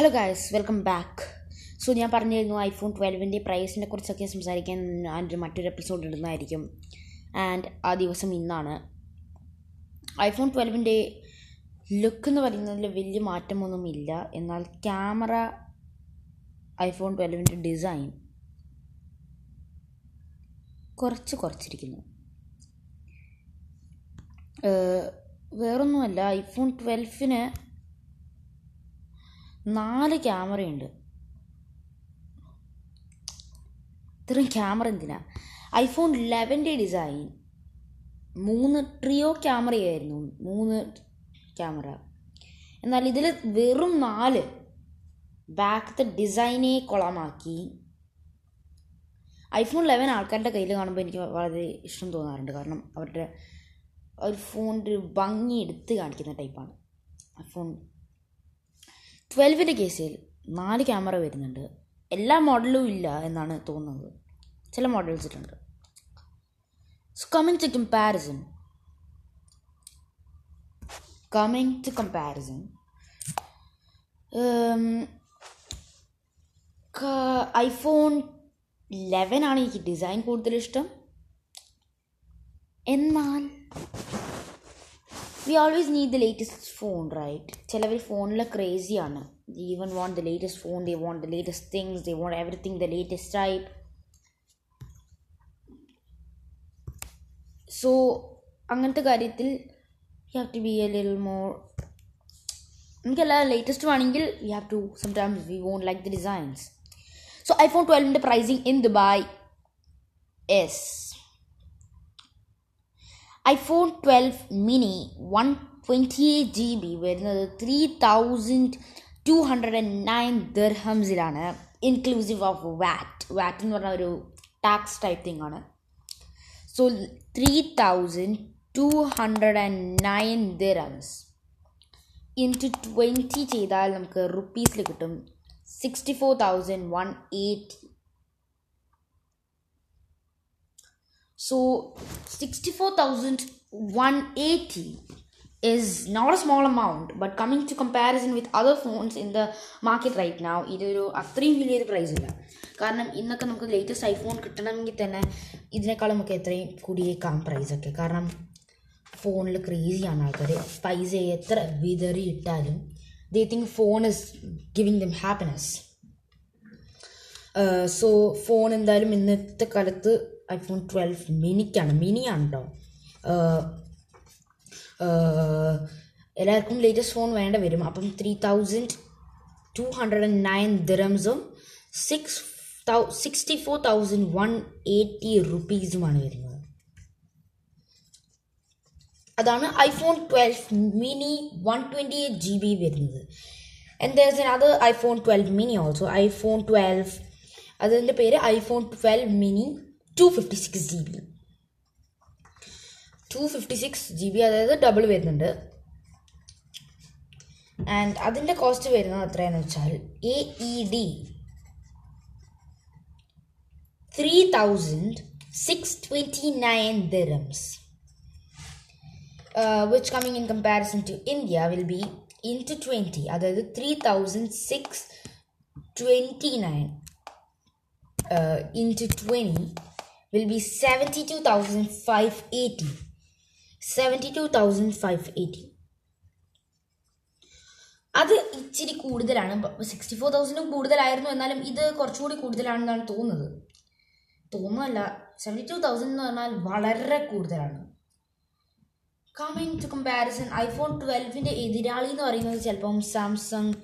Hello guys welcome back so ഞാൻ പറഞ്ഞിരുന്നു iPhone ട്വൽവിന്റെ പ്രൈസിനെ കുറിച്ചൊക്കെ സംസാരിക്കാൻ അതിന്റെ മറ്റൊരു എപ്പിസോഡ് ഇടുന്നതായിരിക്കും. ആൻഡ് ആ ദിവസം ഇന്നാണ്. ഐഫോൺ ട്വൽവിന്റെ ലുക്ക് എന്ന് പറയുന്നതിൽ വലിയ മാറ്റമൊന്നും ഇല്ല എന്നാൽ ക്യാമറ ഐഫോൺ ട്വൽവിന്റെ ഡിസൈൻ കുറച്ച് കുറച്ചിരിക്കുന്നു. വേറൊന്നുമല്ല ഐഫോൺ ട്വൽവിന് നാല് ക്യാമറയുണ്ട്. ഇത്രയും ക്യാമറ എന്തിനാ? ഐഫോൺ ലെവന്റെ ഡിസൈൻ. മൂന്ന് ട്രിയോ ക്യാമറയായിരുന്നു. മൂന്ന് ക്യാമറ. എന്നാൽ ഇതിൽ വെറും നാല് ബാക്കത്തെ ഡിസൈനെ കൊളമാക്കി. ഐഫോൺ ലെവൻ ആൾക്കാരുടെ കയ്യിൽ കാണുമ്പോൾ എനിക്ക് വളരെ ഇഷ്ടം തോന്നാറുണ്ട്. കാരണം അവരുടെ ഒരു ഫോണിന്റെ ഒരു ഭംഗി എടുത്ത് കാണിക്കുന്ന ടൈപ്പാണ്. ഐഫോൺ ട്വൽവിന്റെ കേസിൽ നാല് ക്യാമറ വരുന്നുണ്ട്. എല്ലാ മോഡലും ഇല്ല എന്നാണ് തോന്നുന്നത്. ചില മോഡൽസിലുണ്ട് so coming to comparison coming to comparison iPhone eleven ആണ് എനിക്ക് ഡിസൈൻ കൂടുതൽ ഇഷ്ടം. എന്നാൽ we always need the latest phone right ചിലവർ ഫോണിലെ ക്രേസിയാണ് even want the latest phone they want the latest things they want everything the latest type so അങ്ങനത്തെ കാര്യത്തിൽ you have to be a ലിൽ മോർ നമുക്കെല്ലാം latest വേണമെങ്കിൽ you have to sometimes we want like the designs so I phone ട്വൽവിന്റെ pricing in Dubai is iPhone twelve mini one twenty eight G B വരുന്നത് three thousand two hundred and nine ദർഹംസിലാണ് inclusive of VAT VAT എന്ന് പറഞ്ഞ ഒരു tax type thing ആണ്. So three thousand two hundred and nine dirhams into twenty ചെയ്താൽ നമുക്ക് റുപ്പീസിൽ കിട്ടും sixty four thousand one eighty So 64,180 is not a small amount, but coming to comparison with other phones in the market right now, ഇതൊരു അത്രയും വലിയൊരു price ഇല്ല കാരണം ഇന്നൊക്കെ നമുക്ക് ലേറ്റസ്റ്റ് ഐഫോൺ കിട്ടണമെങ്കിൽ തന്നെ ഇതിനേക്കാളും നമുക്ക് എത്രയും കൂടിയേക്കാം പ്രൈസൊക്കെ കാരണം ഫോണിൽ ക്രേസിയാണ് ആൾക്കാർ പൈസ എത്ര വിതറി ഇട്ടാലും they think phone is giving them happiness so phone എന്തായാലും ഇന്നത്തെ കാലത്ത് ഐഫോൺ ട്വൽവ് മിനിക്കാണ് മിനിയാണ് കേട്ടോ എല്ലാവർക്കും ലേറ്റസ്റ്റ് ഫോൺ വേണ്ട വരും. അപ്പം three thousand two hundred and nine ദിറംസും six sixty four thousand one eighty റുപ്പീസുമാണ് വരുന്നത്. അതാണ് iPhone twelve mini one twenty eight G B വരുന്നത്. എന്താ വെച്ചാൽ അത് iPhone twelve mini also iPhone twelve അതിന്റെ പേര് iPhone twelve mini two fifty six G B two fifty six G B അതായത് double വരുന്നുണ്ട്. ആൻഡ് അതിന്റെ കോസ്റ്റ് വരുന്നത് എത്രയാണെന്ന് വെച്ചാൽ A E D three thousand six twenty nine dirhams which coming in comparison to India will be into twenty അതായത് three thousand six twenty nine into twenty will be 72,580. 72,580. അത് ഇച്ചിരി കൂടുതലാണ്. Sixty four തൗസൻഡും കൂടുതലായിരുന്നു. എന്നാലും ഇത് കുറച്ചുകൂടി കൂടുതലാണെന്നാണ് തോന്നുന്നത്. തോന്നുന്നല്ല സെവന്റി ടു തൗസൻഡ് എന്ന് പറഞ്ഞാൽ വളരെ കൂടുതലാണ്. കമ്മിങ് ടു കമ്പാരിസൺ ഐഫോൺ ട്വൽവിന്റെ എതിരാളി എന്ന് പറയുന്നത് ചിലപ്പം സാംസങ്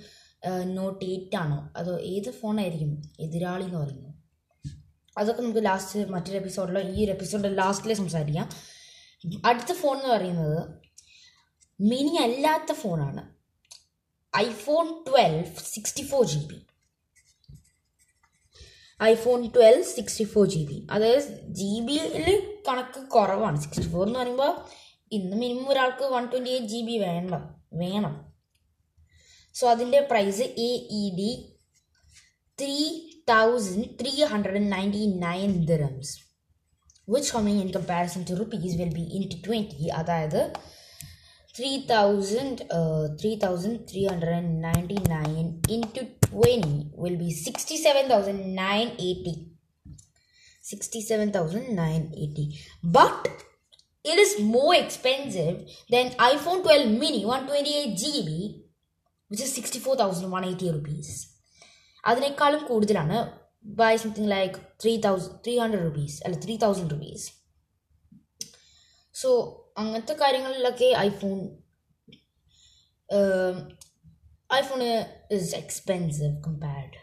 നോട്ട് എയ്റ്റ് ആണോ? അതോ ഏത് ഫോണായിരിക്കും എതിരാളി എന്ന് പറയുന്നത്? അതൊക്കെ നമുക്ക് ലാസ്റ്റ് മറ്റൊരു എപ്പിസോഡിലോ ഈ ഒരു എപ്പിസോഡിൽ ലാസ്റ്റിൽ സംസാരിക്കാം. അടുത്ത ഫോൺ എന്ന് പറയുന്നത് മിനി അല്ലാത്ത ഫോണാണ് iPhone twelve sixty four G B iPhone twelve sixty four G B അതായത് ജി ബിയിൽ കണക്ക് കുറവാണ്. സിക്സ്റ്റി ഫോർ എന്ന് പറയുമ്പോൾ ഇന്ന് മിനിമം ഒരാൾക്ക് one twenty eight G B വേണം വേണം. സോ അതിന്റെ price A E D three thousand three hundred and ninety nine dirhams, which coming in comparison to rupees will be into twenty. അതായത് 3000 uh, 3399 into 20 will be 67980 67980 but it is more expensive than iphone 12 mini 128 gb which is 64180 rupees അതിനേക്കാളും കൂടുതലാണ് by something like three thousand three hundred rupees അല്ല three thousand rupees so അങ്ങനത്തെ കാര്യങ്ങളിലൊക്കെ iPhone iPhone is expensive compared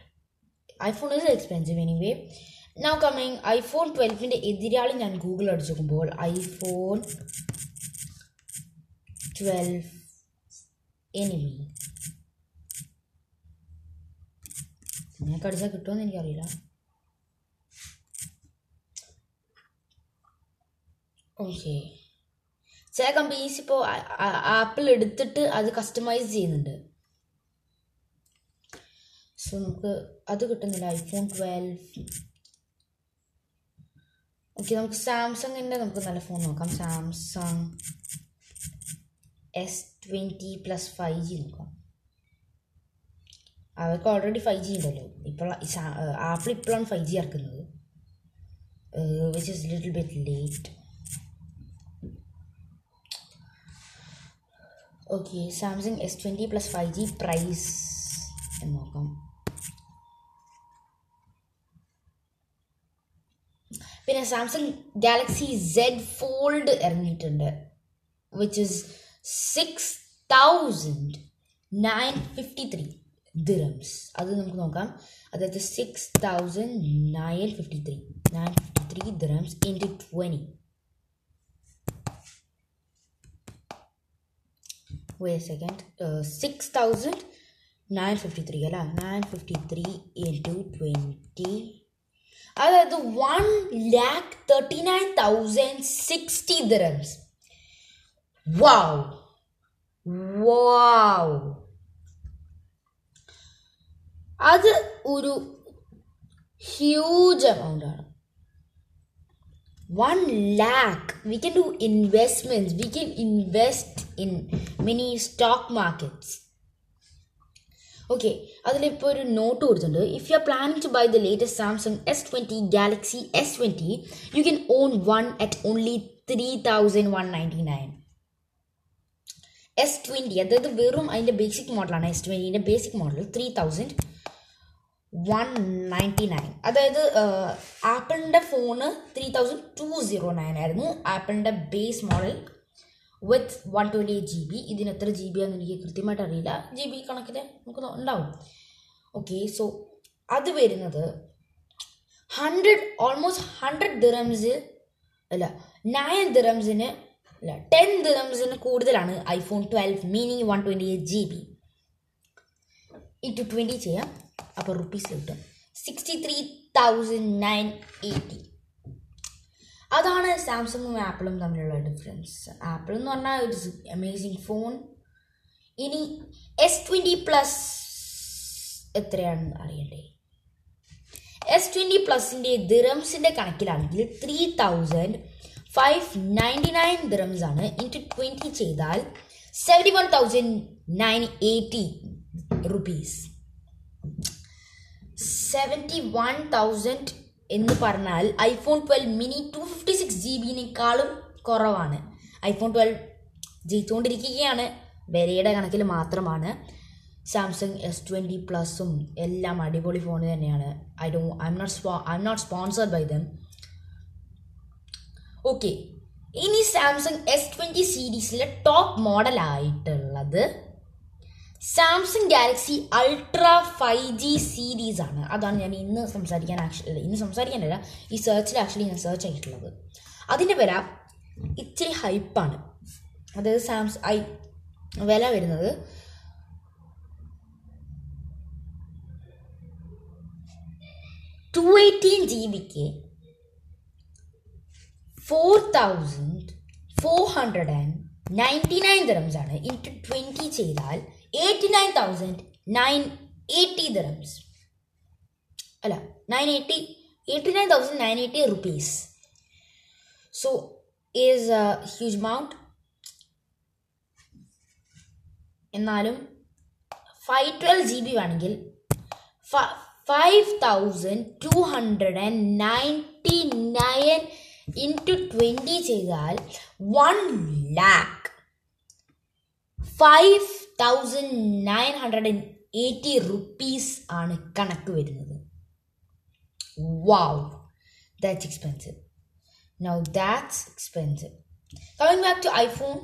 iPhone is expensive anyway now coming iPhone ട്വൽവിന്റെ എതിരാളി ഞാൻ Google അടിച്ചു നോക്കുമ്പോൾ iPhone twelve enemy നിങ്ങൾക്ക് അടിച്ചാൽ കിട്ടുമെന്ന് എനിക്കറിയില്ല ഓക്കെ ചില കമ്പനീസ് ഇപ്പോൾ ആപ്പിൾ എടുത്തിട്ട് അത് കസ്റ്റമൈസ് ചെയ്യുന്നുണ്ട്. സോ നമുക്ക് അത് കിട്ടുന്നില്ല. ഐഫോൺ ട്വൽവ് ഓക്കെ നമുക്ക് സാംസങ്ങിന്റെ നമുക്ക് നല്ല ഫോൺ നോക്കാം. Samsung S twenty plus five G നോക്കാം. അവർക്ക് ഓൾറെഡി ഫൈവ് ജി ഉണ്ടല്ലോ. ഇപ്പോൾ ആപ്പിൾ ഇപ്പോഴാണ് ഫൈവ് ജി ഇറക്കുന്നത്. Which is little bit late okay Samsung S twenty plus five G price എന്ന് നോക്കാം. പിന്നെ സാംസങ് ഗാലക്സി സെഡ് ഫോൾഡ് ഇറങ്ങിയിട്ടുണ്ട് which is six thousand nine fifty three dirhams അത് നമുക്ക് നോക്കാം. അതായത് six thousand nine fifty three nine fifty three dirhams into twenty wait a second. Uh, 6953 അല്ല? 953 into 20 അതായത് one lakh thirty nine thousand sixty dirhams wow wow അത് ഒരു huge amount ആണ്. One lakh. We can do investments. We can invest in many stock markets. Okay അതിലിപ്പോൾ ഒരു note കൊടുത്തിട്ടുണ്ട്. If you are planning to buy the latest Samsung S twenty Galaxy S twenty you can own one at only three thousand one ninety nine S twenty അതായത് വെറും അതിന്റെ basic മോഡലാണ് S ട്വന്റീന്റെ basic model three thousand one ninety nine അതായത് ആപ്പിളിന്റെ phone three thousand two zero nine ആയിരുന്നു. ആപ്പിളിന്റെ base model with one twenty eight G B ഇതിന് എത്ര ജി ബി ആണെന്ന് എനിക്ക് കൃത്യമായിട്ട് അറിയില്ല. ജി ബി കണക്കിൽ നമുക്ക് ഉണ്ടാവും. ഓക്കെ സോ അത് വരുന്നത് ഹൺഡ്രഡ് ഓൾമോസ്റ്റ് ഹൺഡ്രഡ് ദിറംസ് അല്ല നയൻ ദിറംസിന് അല്ല ടെൻ ദിറംസിന് കൂടുതലാണ് iPhone twelve meaning one twenty eight G B into twenty ചെയ്യാം. അപ്പോൾ റുപ്പീസ് കിട്ടും. Sixty three thousand nine eighty അതാണ് സാംസങ്ങും ആപ്പിളും തമ്മിലുള്ള ഡിഫറൻസ് ആപ്പിൾ എന്ന് പറഞ്ഞാൽ ഇറ്റ്സ് അമേസിങ് ഫോൺ ഇനി എസ് ട്വന്റി പ്ലസ് എത്രയാണെന്ന് അറിയണ്ടേ? എസ് ട്വന്റി പ്ലസിന്റെ ദിറംസിന്റെ കണക്കിലാണെങ്കിൽ three thousand five ninety nine dirhams ആണ്. ഇന്റു ട്വന്റി ചെയ്താൽ seventy one thousand nine eighty rupees seventy one thousand എന്ന് പറഞ്ഞാൽ iPhone twelve mini two fifty six G ബിനേക്കാളും കുറവാണ്. ഐഫോൺ ട്വൽവ് ജയിച്ചുകൊണ്ടിരിക്കുകയാണ് വിലയുടെ കണക്കിൽ മാത്രമാണ്. സാംസങ് എസ് ട്വന്റി പ്ലസും എല്ലാം അടിപൊളി ഫോൺ തന്നെയാണ്. I Dr I'm not സ്പോ I'm not sponsored by them okay ഇനി സാംസങ് എസ് ട്വന്റി സീരീസിലെ top മോഡലായിട്ടുള്ളത് Samsung Galaxy Ultra five G series ആണ്. അതാണ് ഞാൻ ഇന്ന് സംസാരിക്കാൻ ആക്ച്വലി ഇന്ന് സംസാരിക്കാനല്ല ഈ സെർച്ചിൽ ആക്ച്വലി ഞാൻ സെർച്ച് ചെയ്തിട്ടുള്ളത്. അതിന്റെ വില ഇച്ചിരി ഹൈപ്പാണ് അതായത് സാംസ് ഐ വില വരുന്നത് ടു എയ്റ്റീൻ ജി ബിക്ക് four thousand four hundred and ninety nine dirhams ആണ്. ഇന്റു ട്വന്റി ചെയ്താൽ eighty nine thousand nine eighty dirhams അല്ല nine eighty eighty nine thousand nine eighty rupees so is a huge amount എന്നാലും five twelve G B വേണമെങ്കിൽ five thousand two hundred and ninety nine into twenty ചെയ്താൽ one lakh five thousand nine hundred and eighty rupees ആണ് കണക്ക് വരുന്നത്. Wow that's expensive now that's expensive coming back to iPhone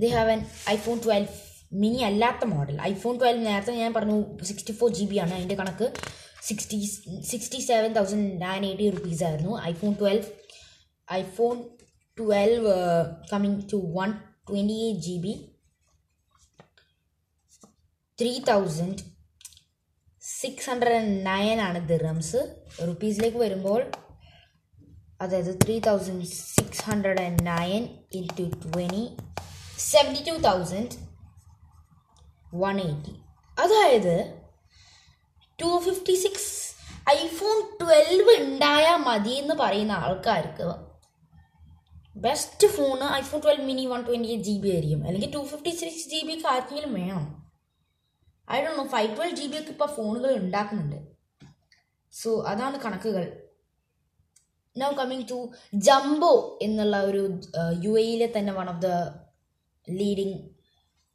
they have an iPhone twelve mini അല്ലാത്ത model iPhone twelve നേരത്തെ ഞാൻ പറഞ്ഞു sixty four G B ആണ് അതിന്റെ കണക്ക്. Sixty sixty seven thousand nine eighty rupees ആയിരുന്നു. IPhone twelve iPhone twelve coming to one twenty eight G B three thousand six hundred and nine ആണ് dirhams റുപ്പീസിലേക്ക് വരുമ്പോൾ അതായത് three thousand six hundred and nine into twenty seventy two thousand one eighty അതായത് two fifty six iPhone twelve ഉണ്ടായാൽ മതി എന്ന് പറയുന്ന ആൾക്കാർക്ക് best phone iPhone twelve mini one twenty eight G B ആയിരിക്കും. അല്ലെങ്കിൽ ടു ഫിഫ്റ്റി സിക്സ് ജി ബിക്ക് ആർക്കെങ്കിലും വേണം. I do know five twelve G B ഒക്കെ ഇപ്പോൾ ഫോണുകൾ ഉണ്ടാക്കുന്നുണ്ട്. സോ അതാണ് കണക്കുകൾ. നൗ കമ്മിങ് ടു ജംബോ എന്നുള്ള ഒരു യു എയിലെ തന്നെ one of the leading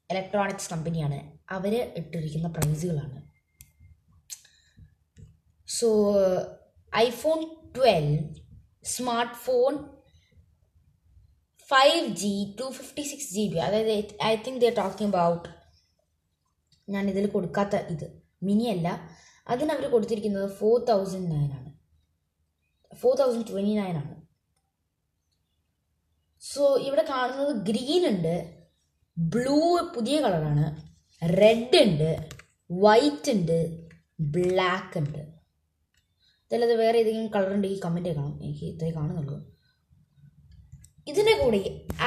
electronics കമ്പനിയാണ് അവർ ഇട്ടിരിക്കുന്ന പ്രൈസുകളാണ് so iPhone twelve smart phone five G two fifty six G B അതായത് I think the talking about ഞാൻ ഇതിൽ കൊടുക്കാത്ത ഇത്. മിനി അല്ല. അതിന് അവർ കൊടുത്തിരിക്കുന്നത് ഫോർ തൗസൻഡ് നയൻ ആണ്. ഫോർ തൗസൻഡ് ട്വന്റി നയൻ ആണ്. സോ ഇവിടെ കാണുന്നത് ഗ്രീൻ ഉണ്ട് ബ്ലൂ പുതിയ കളറാണ് റെഡ് ഉണ്ട് വൈറ്റ് ഉണ്ട് ബ്ലാക്ക് ഉണ്ട്. ഇതല്ലാതെ വേറെ ഏതെങ്കിലും കളർ ഉണ്ടെങ്കിൽ കമന്റ് ചെയ്യണം എനിക്ക് ഇത്രേ കാണുന്നുള്ളൂ. ഇതിന്റെ കൂടെ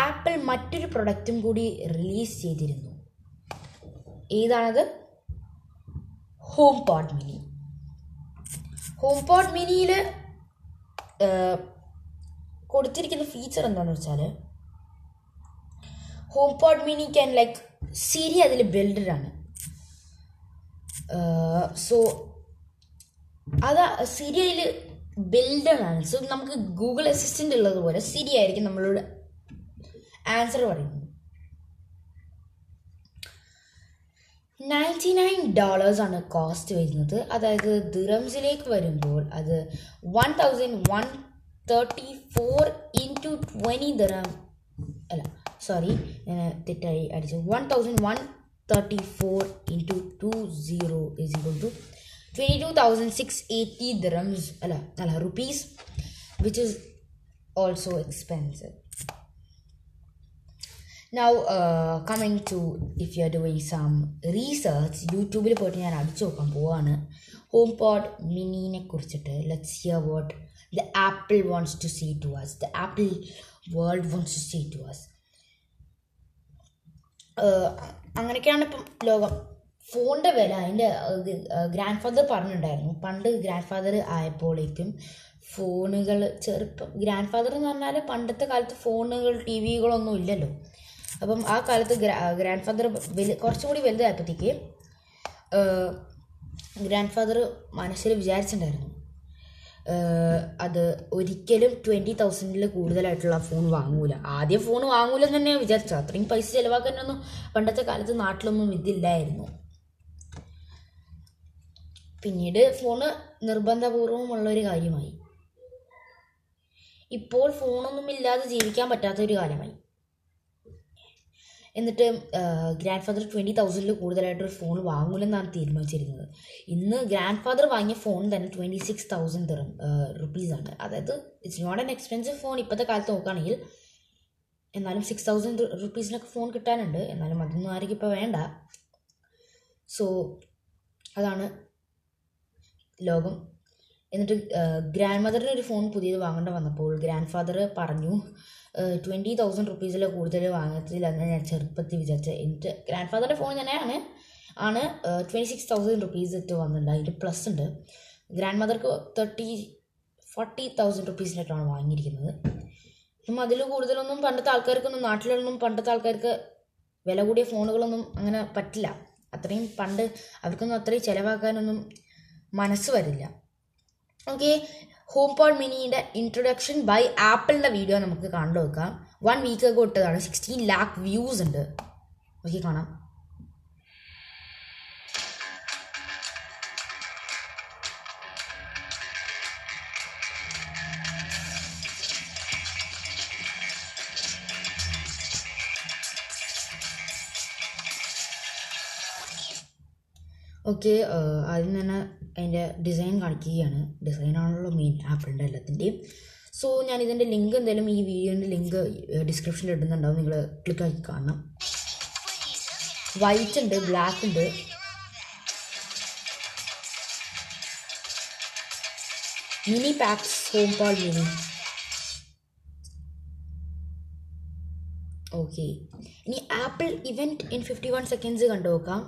ആപ്പിൾ മറ്റൊരു പ്രൊഡക്റ്റും കൂടി റിലീസ് ചെയ്തിരുന്നു. ഏതാണത്? HomePod mini HomePod മിനിയിൽ കൊടുത്തിരിക്കുന്ന ഫീച്ചർ എന്താണെന്ന് വെച്ചാൽ HomePod mini can like Siri അതിൽ ബിൽഡാണ് സോ അത് സിരി അതിൽ ബിൽഡഡ് ആണ്. സോ നമുക്ക് ഗൂഗിൾ അസിസ്റ്റന്റ് ഉള്ളതുപോലെ സിരി ആയിരിക്കും നമ്മളോട് ആൻസർ പറയുന്നത്. നയന്റി നയൻ ഡോളേഴ്സ് ആണ് കോസ്റ്റ് വരുന്നത്. അതായത് ദിറംസിലേക്ക് വരുമ്പോൾ അത് one thousand one thirty four into twenty dirham അല്ല സോറി തെറ്റായി അടിച്ചു. One thousand one thirty four into two zero is equal to twenty two thousand six eighty dirhams അല്ല അല്ല rupees which is also expensive now coming to if you are doing some research യൂട്യൂബിൽ പോയിട്ട് ഞാൻ അടിച്ചു നോക്കാൻ പോവാണ്. Home pod മിനിനെ കുറിച്ചിട്ട് let's hear what the Apple wants to see to us the Apple world wants to see to us അങ്ങനെയൊക്കെയാണ് ഇപ്പം ലോകം. ഫോണിന്റെ വില അതിന്റെ ഗ്രാൻഡ് ഫാദർ പറഞ്ഞിട്ടുണ്ടായിരുന്നു. പണ്ട് ഗ്രാൻഡ് ഫാദർ ആയപ്പോഴേക്കും ഫോണുകൾ ചെറുപ്പം ഗ്രാൻഡ് ഫാദർ എന്ന് പറഞ്ഞാൽ പണ്ടത്തെ കാലത്ത് ഫോണുകൾ ടി വികളൊന്നും ഇല്ലല്ലോ. അപ്പം ആ കാലത്ത് ഗ്രാൻഡ് ഫാദർ വലു കുറച്ചും കൂടി വലുതായപ്പോഴത്തേക്ക് ഗ്രാൻഡ് ഫാദർ മനസ്സിൽ വിചാരിച്ചിട്ടുണ്ടായിരുന്നു. അത് ഒരിക്കലും ട്വന്റി തൗസൻഡിൽ കൂടുതലായിട്ടുള്ള ഫോൺ വാങ്ങൂല. ആദ്യം ഫോൺ വാങ്ങൂലെന്ന് തന്നെ വിചാരിച്ചു അത്രയും പൈസ ചിലവാക്കാനൊന്നും പണ്ടത്തെ കാലത്ത് നാട്ടിലൊന്നും ഇതില്ലായിരുന്നു. പിന്നീട് ഫോണ് നിർബന്ധപൂർവമുള്ളൊരു കാര്യമായി. ഇപ്പോൾ ഫോണൊന്നും ഇല്ലാതെ ജീവിക്കാൻ പറ്റാത്തൊരു കാലമായി എന്നിട്ട് ഗ്രാൻഡ് ഫാദർ ട്വന്റി തൗസൻഡിൽ കൂടുതലായിട്ടൊരു ഫോൺ വാങ്ങൂലെന്നാണ് തീരുമാനിച്ചിരുന്നത് ഇന്ന് ഗ്രാൻഡ് ഫാദർ വാങ്ങിയ ഫോൺ തന്നെ ട്വന്റി സിക്സ് തൗസൻഡ് റുപ്പീസാണ് അതായത് it's not an expensive phone ഇപ്പോഴത്തെ കാലത്ത് നോക്കുകയാണെങ്കിൽ എന്നാലും സിക്സ് തൗസൻഡ് റുപ്പീസിനൊക്കെ ഫോൺ കിട്ടാനുണ്ട്. എന്നാലും അതൊന്നും ആരെങ്കിലും ഇപ്പോൾ വേണ്ട. സോ അതാണ് ലോകം. എന്നിട്ട് ഗ്രാൻഡ് മദറിന് ഒരു ഫോൺ പുതിയത് വാങ്ങേണ്ട വന്നപ്പോൾ ഗ്രാൻഡ് ഫാദർ പറഞ്ഞു ട്വന്റി തൗസൻഡ് റുപ്പീസിൽ കൂടുതൽ വാങ്ങത്തില്ലെന്ന് ഞാൻ ചെറുപ്പത്തിൽ വിചാരിച്ചത് എന്നിട്ട് ഗ്രാൻഡ് ഫാദറിന്റെ ഫോൺ തന്നെയാണ് ആണ് ട്വന്റി സിക്സ് തൗസൻഡ് റുപ്പീസ് ഇട്ട് വന്നിട്ടുണ്ട് അതിന്റെ പ്ലസ് ഉണ്ട് ഗ്രാൻഡ് മദർക്ക് തേർട്ടി ഫോർട്ടി തൗസൻഡ് റുപ്പീസിനായിട്ടാണ് വാങ്ങിയിരിക്കുന്നത്. അപ്പം അതിൽ കൂടുതലൊന്നും പണ്ടത്തെ ആൾക്കാർക്കൊന്നും നാട്ടിലൊന്നും പണ്ടത്തെ ആൾക്കാർക്ക് വില കൂടിയ ഫോണുകളൊന്നും അങ്ങനെ പറ്റില്ല. അത്രയും പണ്ട് അവർക്കൊന്നും അത്രയും ചിലവാക്കാനൊന്നും മനസ്സ് വരില്ല. ഓക്കെ ഹോം പോഡ് മിനിയുടെ ഇൻട്രൊഡക്ഷൻ ബൈ ആപ്പിളിന്റെ വീഡിയോ നമുക്ക് കണ്ടു നോക്കാം. വൺ വീക്ക് ഒക്കെ ഇട്ടതാണ്. സിക്സ്റ്റീൻ ലാക്ക് വ്യൂസ് ഉണ്ട്. ഓക്കെ കാണാം. ഓക്കെ ആദ്യം തന്നെ അതിന്റെ ഡിസൈൻ കാണിക്കുകയാണ്. ഡിസൈനാണല്ലോ മെയിൻ ആപ്പിളിന്റെ എല്ലാത്തിന്റെയും. സോ ഞാൻ ഇതിന്റെ ലിങ്ക് എന്തായാലും ഈ വീഡിയോന്റെ ലിങ്ക് ഡിസ്ക്രിപ്ഷനിൽ ഇടുന്നുണ്ടാവും. നിങ്ങൾ ക്ലിക്ക് ആക്കി കാണണം. വൈറ്റ് ഉണ്ട് ബ്ലാക്ക് ഉണ്ട്. Mini packs home പാൾ mini okay ഇനി Apple event in fifty one seconds കണ്ടു നോക്കാം.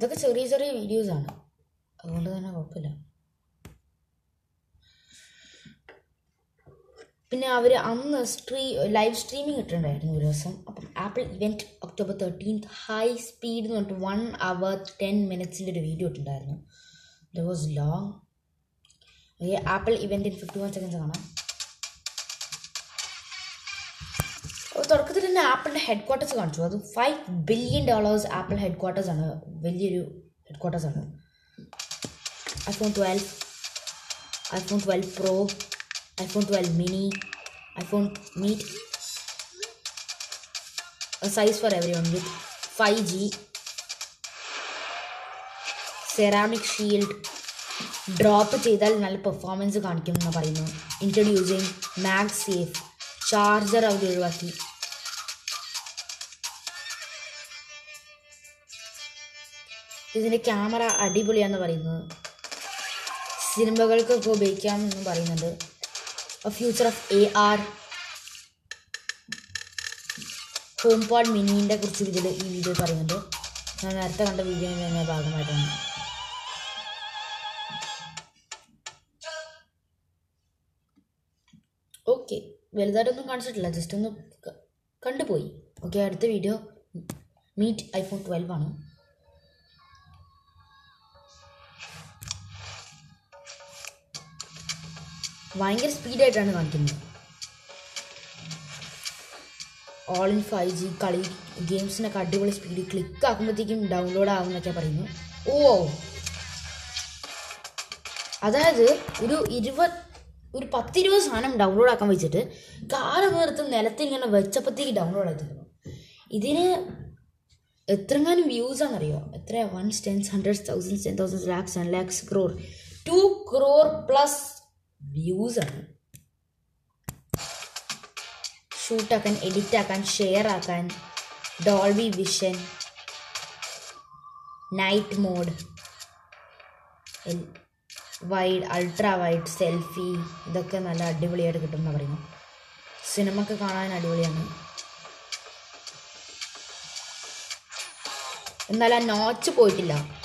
ഇതൊക്കെ ചെറിയ ചെറിയ വീഡിയോസ് ആണ്. അതുകൊണ്ട് തന്നെ കുഴപ്പമില്ല. പിന്നെ അവർ അന്ന് സ്ട്രീ ലൈവ് സ്ട്രീമിംഗ് ഇട്ടിട്ടുണ്ടായിരുന്നു ഒരു ദിവസം. അപ്പം Apple event October thirteenth high speed എന്ന് പറഞ്ഞിട്ട് വൺ അവർ ടെൻ മിനിറ്റ്സിന്റെ ഒരു വീഡിയോ ഇട്ടിട്ടുണ്ടായിരുന്നു. The was long Apple event in fifty one seconds കാണാം തുടക്കത്തിൽ തന്നെ ആപ്പിളിന്റെ ഹെഡ് ക്വാർട്ടേഴ്സ് കാണിച്ചു. അത് five billion dollars Apple headquarters ആണ്. വലിയൊരു ഹെഡ് ക്വാർട്ടേഴ്സ് ആണ്. IPhone twelve iPhone twelve pro iPhone twelve mini iPhone meet size for every one with five G ceramic shield drop ചെയ്താൽ നല്ല പെർഫോമൻസ് കാണിക്കും എന്ന് പറയുന്നു ഇൻട്രൊഡ്യൂസിങ് മാഗ് സേഫ് ചാർജർ അവർ ഒഴിവാക്കി. ഇതിന്റെ ക്യാമറ അടിപൊളിയാന്ന് പറയുന്നത് സിനിമകൾക്കൊക്കെ ഉപയോഗിക്കാം എന്നും പറയുന്നുണ്ട് future of A R HomePod മിനിന്റെ കുറിച്ച് ഇതിൽ ഈ വീഡിയോ പറയുന്നുണ്ട് ഞാൻ നേരത്തെ കണ്ട വീഡിയോ തന്നെ ഭാഗമായിട്ടാണ് ഓക്കെ വലുതായിട്ടൊന്നും കാണിച്ചിട്ടില്ല. ജസ്റ്റ് ഒന്ന് കണ്ടുപോയി. ഓക്കെ അടുത്ത വീഡിയോ മീറ്റ് ഐഫോൺ ട്വൽവ് ആണ്. ഭയങ്കര സ്പീഡായിട്ടാണ് കാണിക്കുന്നത്. ഓൾ ഇൻ ഫൈവ് ജി കളി ഗെയിംസിനൊക്കെ അടിപൊളി സ്പീഡ് ക്ലിക്ക് ആക്കുമ്പോഴത്തേക്കും ഡൗൺലോഡ് ആകുമെന്നൊക്കെ പറയുന്നു ഓ അതായത് ഒരു ഇരുപത് ഒരു പത്തിരുപത് സാധനം ഡൗൺലോഡ് ആക്കാൻ വെച്ചിട്ട് കാറ് നേരത്തും നിലത്ത് ഇങ്ങനെ വെച്ചപ്പോഴത്തേക്ക് ഡൗൺലോഡ് ആയിരുന്നു ഇതിന് എത്രങ്ങാനും വ്യൂസ് ആണെന്നറിയോ? എത്ര ones tens hundreds thousands ten thousand lakhs ten lakhs crore two crore plus views ആണ് ഷൂട്ടാക്കാൻ എഡിറ്റ് ആക്കാൻ ഷെയർ ആക്കാൻ Dolby vision night mode wide ultra wide selfie ഇതൊക്കെ നല്ല അടിപൊളിയായിട്ട് കിട്ടുമെന്ന് പറയുന്നു. സിനിമ ഒക്കെ കാണാൻ അടിപൊളിയാണ്. എന്നാൽ ആ നോച്ച് പോയിട്ടില്ല.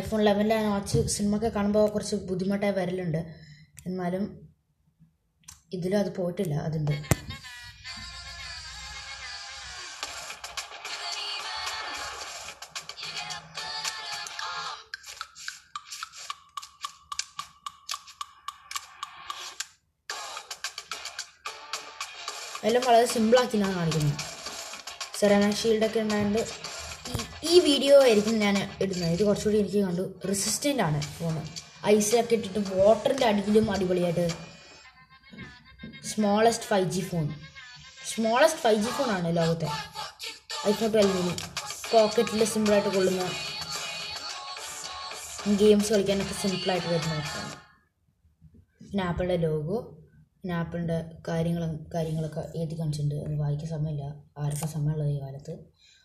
ഐഫോൺ ആ നോച്ച് സിനിമ ഒക്കെ കാണുമ്പോൾ കുറച്ച് ബുദ്ധിമുട്ടായി വരലുണ്ട്. എന്നാലും ഇതിലും അത് പോയിട്ടില്ല അതുണ്ട് എല്ലാം വളരെ സിമ്പിളാക്കി ഞാൻ കാണിക്കുന്നത്. സെറാന ഷീൽഡൊക്കെ ഉണ്ടായതുകൊണ്ട് ഈ- വീഡിയോ ആയിരിക്കും ഞാൻ ഇടുന്നത്. ഇത് കുറച്ചുകൂടി എനിക്ക് കണ്ടു. റെസിസ്റ്റന്റ് ആണ് ഫോൺ ഐസിലൊക്കെ ഇട്ടിട്ട് വാട്ടറിന്റെ അടിയിലും അടിപൊളിയായിട്ട് smallest five G phone smallest five G ഫോണാണ് ലോകത്തെ. ഐഫോൺ ട്വൽവ് മിനി പോക്കറ്റിൽ സിമ്പിളായിട്ട് കൊള്ളുന്ന ഗെയിംസ് കളിക്കാനൊക്കെ സിമ്പിളായിട്ട് വരുന്ന ഫോൺ പിന്നെ ആപ്പിളിന്റെ ലോഗോ പിന്നെ ആപ്പിളിന്റെ കാര്യങ്ങളും കാര്യങ്ങളൊക്കെ എഴുതി കാണിച്ചിട്ടുണ്ട്. അത് വായിക്കാൻ സമയമില്ല. ആർക്കും സമയമുള്ളത് ഈ കാലത്ത്?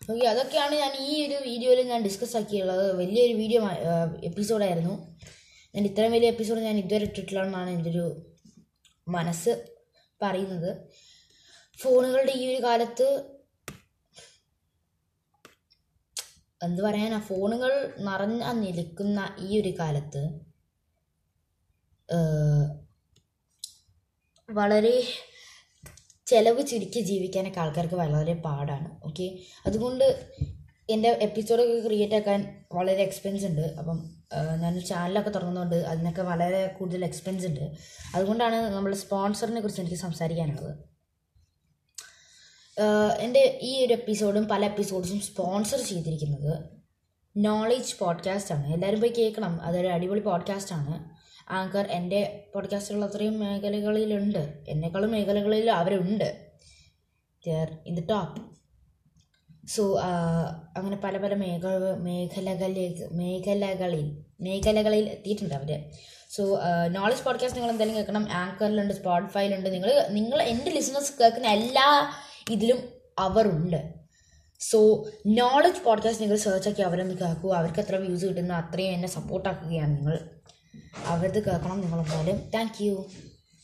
ഓക്കെ അതൊക്കെയാണ് ഞാൻ ഈ ഒരു വീഡിയോയിൽ ഞാൻ ഡിസ്കസ് ആക്കിയുള്ളത് വലിയൊരു വീഡിയോ എപ്പിസോഡായിരുന്നു ഞാൻ ഇത്രയും വലിയ എപ്പിസോഡ് ഞാൻ ഇതുവരെ ഇട്ടിട്ടില്ലെന്നാണ് എന്റെ ഒരു മനസ്സ് പറയുന്നത്. ഫോണുകളുടെ ഈ ഒരു കാലത്ത് എന്ത് പറയാനാ ഫോണുകൾ നിറഞ്ഞ നിൽക്കുന്ന ഈ ഒരു കാലത്ത് വളരെ ചിലവ് ചുരുക്കി ജീവിക്കാനൊക്കെ ആൾക്കാർക്ക് വളരെ പാടാണ് ഓക്കെ അതുകൊണ്ട് എന്റെ എപ്പിസോഡൊക്കെ ക്രിയേറ്റ് ആക്കാൻ വളരെ എക്സ്പെൻസ് ഉണ്ട്. അപ്പം ഞാൻ ചാനലൊക്കെ തുടങ്ങുന്നതുകൊണ്ട് അതിനൊക്കെ വളരെ കൂടുതൽ എക്സ്പെൻസ് ഉണ്ട്. അതുകൊണ്ടാണ് നമ്മൾ സ്പോൺസറിനെ കുറിച്ച് എനിക്ക് സംസാരിക്കാനുള്ളത്. എന്റെ ഈ ഒരു എപ്പിസോഡും പല എപ്പിസോഡ്സും സ്പോൺസർ ചെയ്തിരിക്കുന്നത് നോളേജ് പോഡ്കാസ്റ്റ് ആണ്. എല്ലാവരും പോയി കേൾക്കണം. അതൊരു അടിപൊളി പോഡ്കാസ്റ്റ് ആണ്. ആങ്കർ എന്റെ പോഡ്കാസ്റ്റുകൾ അത്രയും മേഖലകളിലുണ്ട്. എന്നെക്കാളും മേഖലകളിൽ അവരുണ്ട്. They're in the top so അങ്ങനെ പല പല മേഖ മേഖലകളിലേക്ക് മേഖലകളിൽ മേഖലകളിൽ എത്തിയിട്ടുണ്ട് അവർ സോ നോളജ് പോഡ്കാസ്റ്റ് നിങ്ങൾ എന്തായാലും കേൾക്കണം. ആങ്കറിലുണ്ട് സ്പോട്ടിഫൈയിലുണ്ട് നിങ്ങൾ നിങ്ങൾ എന്റെ ലിസണേഴ്സ് കേൾക്കുന്ന എല്ലാ ഇതിലും അവരുണ്ട്. സോ നോളജ് പോഡ്കാസ്റ്റ് നിങ്ങൾ സെർച്ച് ആക്കി അവരൊന്ന് കേൾക്കുക അവർക്ക് എത്ര വ്യൂസ് കിട്ടുന്നു അത്രയും എന്നെ സപ്പോർട്ടാക്കുകയാണ് നിങ്ങൾ. അവരത് കേൾക്കണം നിങ്ങൾ എന്തായാലും താങ്ക് യു